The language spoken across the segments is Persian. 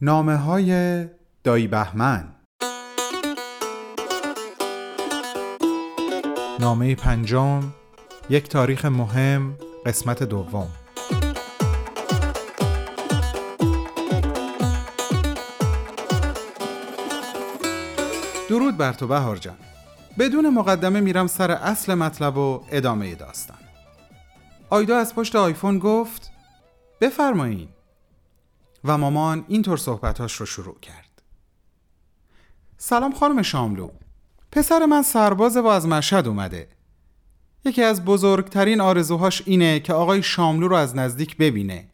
نامه های دایی بهمن. نامه پنجم یک تاریخ مهم قسمت دوم. درود بر تو بهار جان. بدون مقدمه میرم سر اصل مطلب و ادامه داستان. آیدا از پشت آیفون گفت بفرمایین. و مامان اینطور صحبتاش رو شروع کرد. سلام خانم شاملو. پسر من سربازه و از مشهد اومده. یکی از بزرگترین آرزوهاش اینه که آقای شاملو رو از نزدیک ببینه.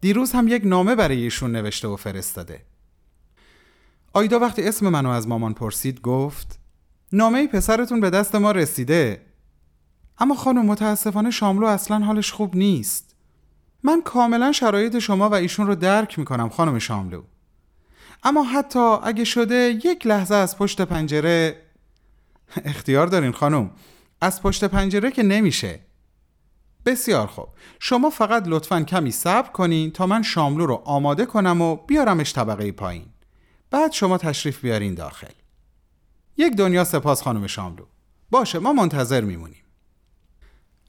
دیروز هم یک نامه برای ایشون نوشته و فرستاده. آیدا وقتی اسم منو از مامان پرسید گفت نامه پسرتون به دست ما رسیده. اما خانم متاسفانه شاملو اصلا حالش خوب نیست. من کاملا شرایط شما و ایشون رو درک می‌کنم خانم شاملو. اما حتی اگه شده یک لحظه از پشت پنجره اختیار دارین خانم. از پشت پنجره که نمیشه. بسیار خوب. شما فقط لطفا کمی صبر کنین تا من شاملو رو آماده کنم و بیارمش طبقه پایین. بعد شما تشریف بیارین داخل. یک دنیا سپاس خانم شاملو. باشه ما منتظر میمونیم.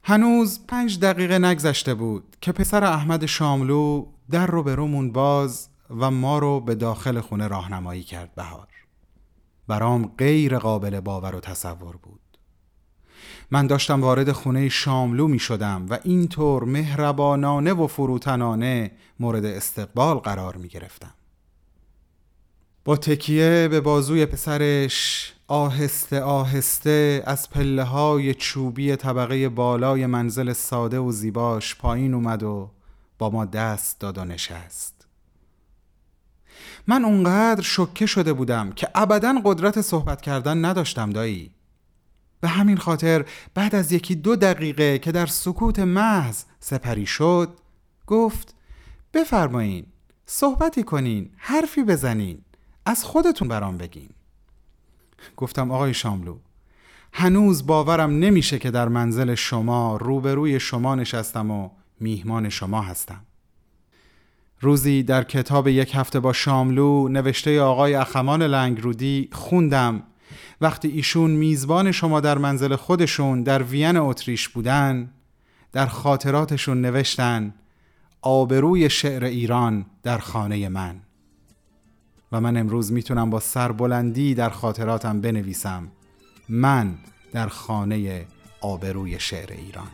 هنوز پنج دقیقه نگذشته بود که پسر احمد شاملو در رو به رومون باز و ما رو به داخل خونه راهنمایی کرد بهار. برام غیر قابل باور و تصور بود. من داشتم وارد خونه شاملو می شدم و اینطور مهربانانه و فروتنانه مورد استقبال قرار می گرفتم. با تکیه به بازوی پسرش آهسته آهسته از پله های چوبی طبقه بالای منزل ساده و زیباش پایین اومد و با ما دست داد و نشست. من اونقدر شکه شده بودم که ابدا قدرت صحبت کردن نداشتم دایی. به همین خاطر بعد از یکی دو دقیقه که در سکوت محض سپری شد گفت بفرمایین صحبتی کنین حرفی بزنین از خودتون برام بگین. گفتم آقای شاملو هنوز باورم نمیشه که در منزل شما روبروی شما نشستم و میهمان شما هستم. روزی در کتاب یک هفته با شاملو نوشته آقای اخمان لنگرودی خوندم. وقتی ایشون میزبان شما در منزل خودشون در وین اتریش بودن در خاطراتشون نوشتن آبروی شعر ایران در خانه من. و من امروز می‌تونم با سربلندی در خاطراتم بنویسم. من در خانه آبروی شعر ایران.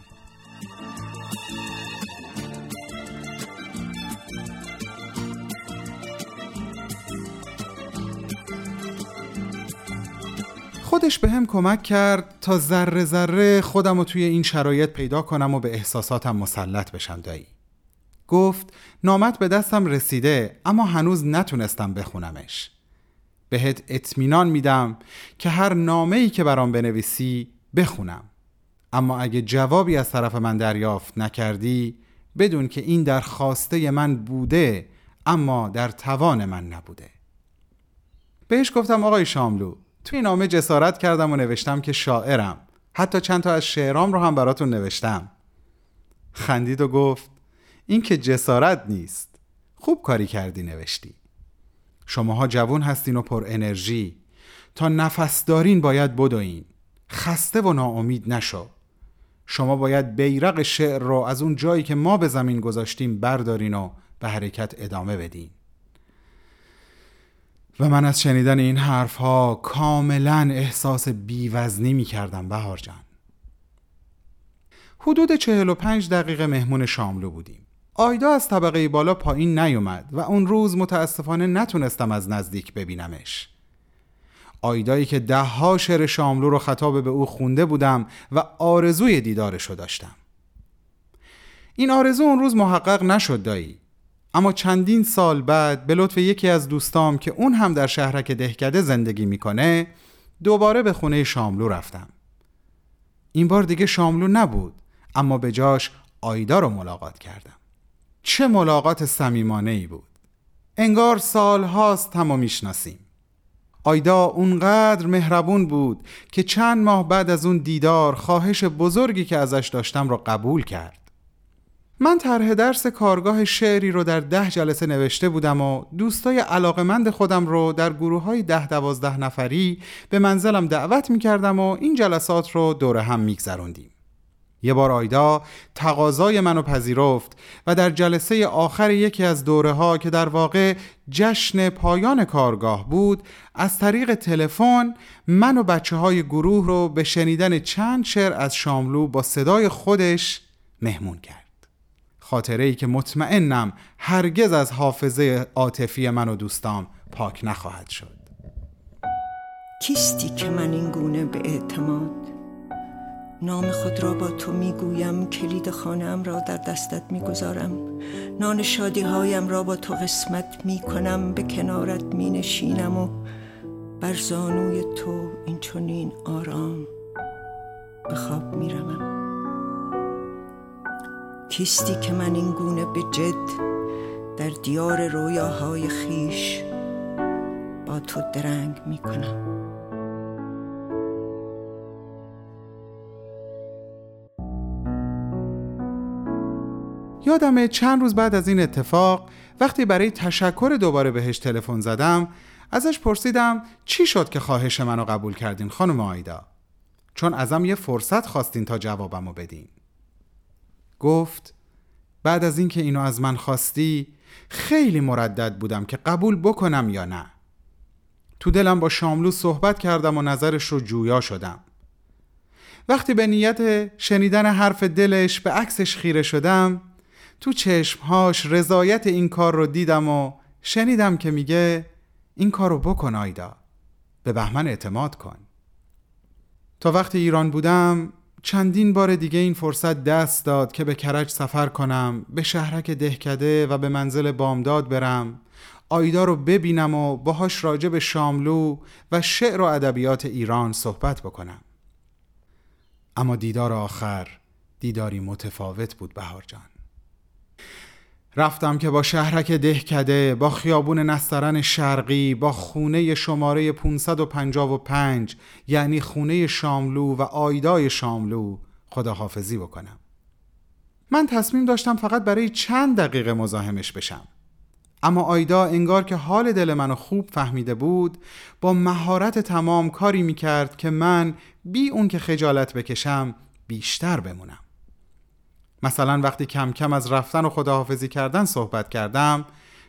خودش به هم کمک کرد تا ذره ذره خودم رو توی این شرایط پیدا کنم و به احساساتم مسلط بشم دایی. گفت نامت به دستم رسیده اما هنوز نتونستم بخونمش. بهت اطمینان میدم که هر نامه ای که برام بنویسی بخونم. اما اگه جوابی از طرف من دریافت نکردی بدون که این در خواسته من بوده اما در توان من نبوده. بهش گفتم آقای شاملو توی نامه جسارت کردم و نوشتم که شاعرم. حتی چند تا از شعرام رو هم براتون نوشتم. خندید و گفت این که جسارت نیست. خوب کاری کردی نوشتی. شماها جوون هستین و پر انرژی. تا نفس دارین باید بدوین. خسته و ناامید نشو. شما باید بیرق شعر رو از اون جایی که ما به زمین گذاشتیم بردارین و به حرکت ادامه بدین. و من از شنیدن این حرف ها کاملا احساس بیوزنی می کردم بهار جان. حدود چهل و پنج دقیقه مهمون شاملو بودیم. آیدا از طبقه بالا پایین نیومد و اون روز متاسفانه نتونستم از نزدیک ببینمش. آیدایی که ده ها شعر شاملو رو خطاب به او خونده بودم و آرزوی دیدارشو داشتم. این آرزو اون روز محقق نشد دایی. اما چندین سال بعد به لطف یکی از دوستام که اون هم در شهرک دهکده زندگی می‌کنه دوباره به خونه شاملو رفتم. این بار دیگه شاملو نبود اما به جاش آیدا رو ملاقات کردم. چه ملاقات صمیمانه ای بود. انگار سال هاست هم می‌شناسیم. آیدا اونقدر مهربون بود که چند ماه بعد از اون دیدار خواهش بزرگی که ازش داشتم رو قبول کرد. من طرح درس کارگاه شعری رو در ده جلسه نوشته بودم و دوستای علاقمند خودم رو در گروه های ده دوازده نفری به منزلم دعوت می کردم و این جلسات رو دور هم می گذروندیم. یه بار آیدا تقاضای منو پذیرفت و در جلسه آخر یکی از دوره ها که در واقع جشن پایان کارگاه بود از طریق تلفن من و بچه های گروه رو به شنیدن چند شعر از شاملو با صدای خودش مهمون کرد. خاطره ای که مطمئنم هرگز از حافظه عاطفی من و دوستام پاک نخواهد شد. کیستی که من این گونه به اعتماد نام خود را با تو می‌گویم کلید خانم را در دستت می‌گذارم. نان شادی هایم را با تو قسمت می‌کنم به کنارت مینشینم و بر زانوی تو این چنین آرام به خواب میرمم کیستی که من این گونه به جد در دیار رویاهای خیش با تو درنگ می یادمه چند روز بعد از این اتفاق وقتی برای تشکر دوباره بهش تلفن زدم ازش پرسیدم چی شد که خواهش منو قبول کردین خانم آیدا؟ چون ازم یه فرصت خواستین تا جوابمو بدین. گفت بعد از اینکه اینو از من خواستی خیلی مردد بودم که قبول بکنم یا نه. تو دلم با شاملو صحبت کردم و نظرش رو جویا شدم. وقتی به نیت شنیدن حرف دلش به عکسش خیره شدم تو چشمهاش رضایت این کار رو دیدم و شنیدم که میگه این کار رو بکن آیدا. به بهمن اعتماد کن. تا وقتی ایران بودم چندین بار دیگه این فرصت دست داد که به کرج سفر کنم به شهرک دهکده و به منزل بامداد برم. آیدا رو ببینم و باهاش راجع به شاملو و شعر و ادبیات ایران صحبت بکنم. اما دیدار آخر دیداری متفاوت بود بهار جان رفتم که با شهرک دهکده با خیابون نسترن شرقی با خونه شماره 555 یعنی خونه شاملو و آیدای شاملو خداحافظی بکنم. من تصمیم داشتم فقط برای چند دقیقه مزاحمش بشم. اما آیدا انگار که حال دل منو خوب فهمیده بود با مهارت تمام کاری می‌کرد که من بی اون که خجالت بکشم بیشتر بمونم. مثلا وقتی کم کم از رفتن و خداحافظی کردن صحبت کردم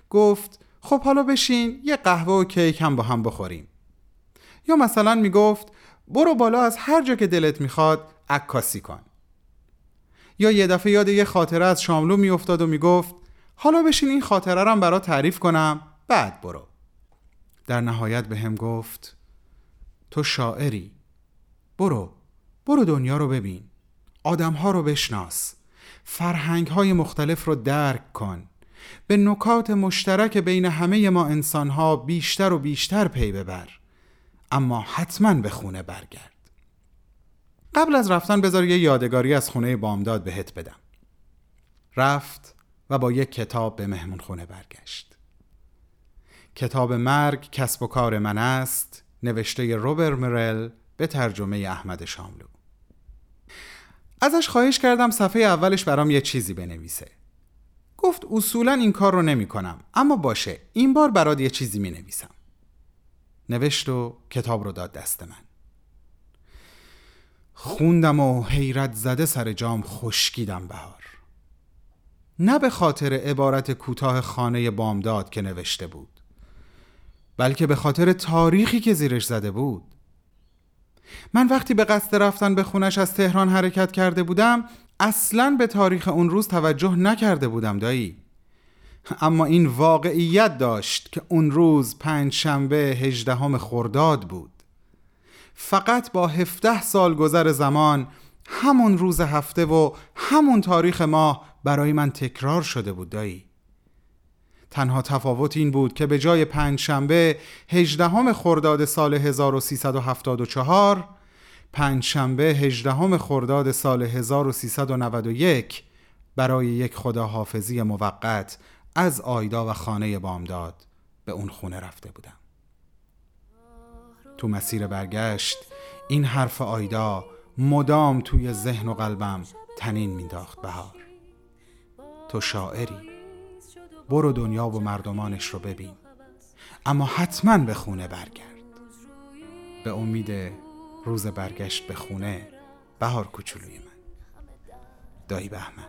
گفت خب حالا بشین یه قهوه و کیک هم با هم بخوریم. یا مثلا می‌گفت برو بالا از هر جا که دلت می‌خواد عکاسی کن. یا یه دفعه یاد یه خاطره از شاملو میافتاد و می‌گفت حالا بشین این خاطره رو برا تعریف کنم بعد برو. در نهایت به هم گفت تو شاعری برو برو دنیا رو ببین آدمها رو بشناس. فرهنگ های مختلف رو درک کن. به نکات مشترک بین همه ما انسان ها بیشتر و بیشتر پی ببر. اما حتما به خونه برگرد. قبل از رفتن بذار یه یادگاری از خونه بامداد بهت بدم. رفت و با یک کتاب به مهمون خونه برگشت. کتاب مرگ کسب و کار من است نوشته روبر مرل به ترجمه احمد شاملو. ازش خواهش کردم صفحه اولش برام یه چیزی بنویسه. گفت اصولا این کار رو نمی کنم اما باشه این بار برات یه چیزی می نویسم. نوشت و کتاب رو داد دست من. خوندم و حیرت زده سر جام خشکیدم بهار. نه به خاطر عبارت کوتاه خانه بامداد که نوشته بود بلکه به خاطر تاریخی که زیرش زده بود. من وقتی به قصد رفتن به خونش از تهران حرکت کرده بودم اصلا به تاریخ اون روز توجه نکرده بودم دایی. اما این واقعیت داشت که اون روز پنج شنبه هجدهم خرداد بود. فقط با هفته سال گذر زمان همون روز هفته و همون تاریخ ماه برای من تکرار شده بود دایی. تنها تفاوت این بود که به جای پنج شنبه هجدهم خرداد سال 1374 پنج شنبه هجدهم خرداد سال 1391 برای یک خداحافظی موقت از آیدا و خانه بامداد به اون خونه رفته بودم. تو مسیر برگشت این حرف آیدا مدام توی ذهن و قلبم تنین مینداخت بهار. تو شاعری. برو دنیا و مردمانش رو ببین. اما حتما به خونه برگرد. به امید روز برگشت به خونه بهار کوچولوی من. دایی بهمن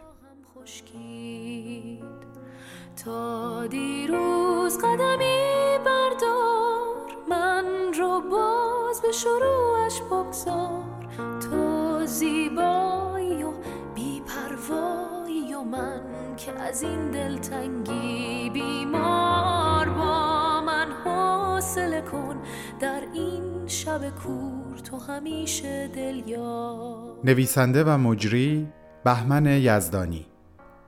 تا دیروز قدمی بردار من رو باز به شروعش بگذار. تو زیبایی و بیپروایی و من که از این دلتنگی بیمار با من حوصله کن. در این شب کور تو همیشه دل نویسنده و مجری بهمن یزدانی.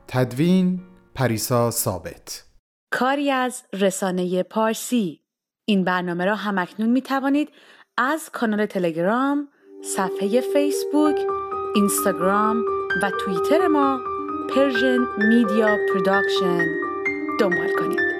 تدوین پریسا ثابت. کاری از رسانه پارسی. این برنامه را همکنون می توانید از کانال تلگرام، صفحه فیسبوک، اینستاگرام و توییتر ما Persian Media Production دنبال کنید.